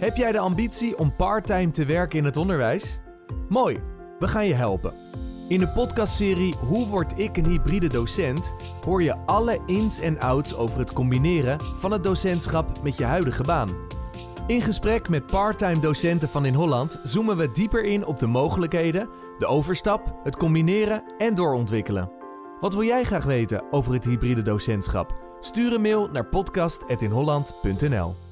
Heb jij de ambitie om parttime te werken in het onderwijs? Mooi, we gaan je helpen. In de podcastserie Hoe word ik een hybride docent hoor je alle ins en outs over het combineren van het docentschap met je huidige baan. In gesprek met parttime docenten van in Holland zoomen we dieper in op de mogelijkheden, de overstap, het combineren en doorontwikkelen. Wat wil jij graag weten over het hybride docentschap? Stuur een mail naar podcast.inholland.nl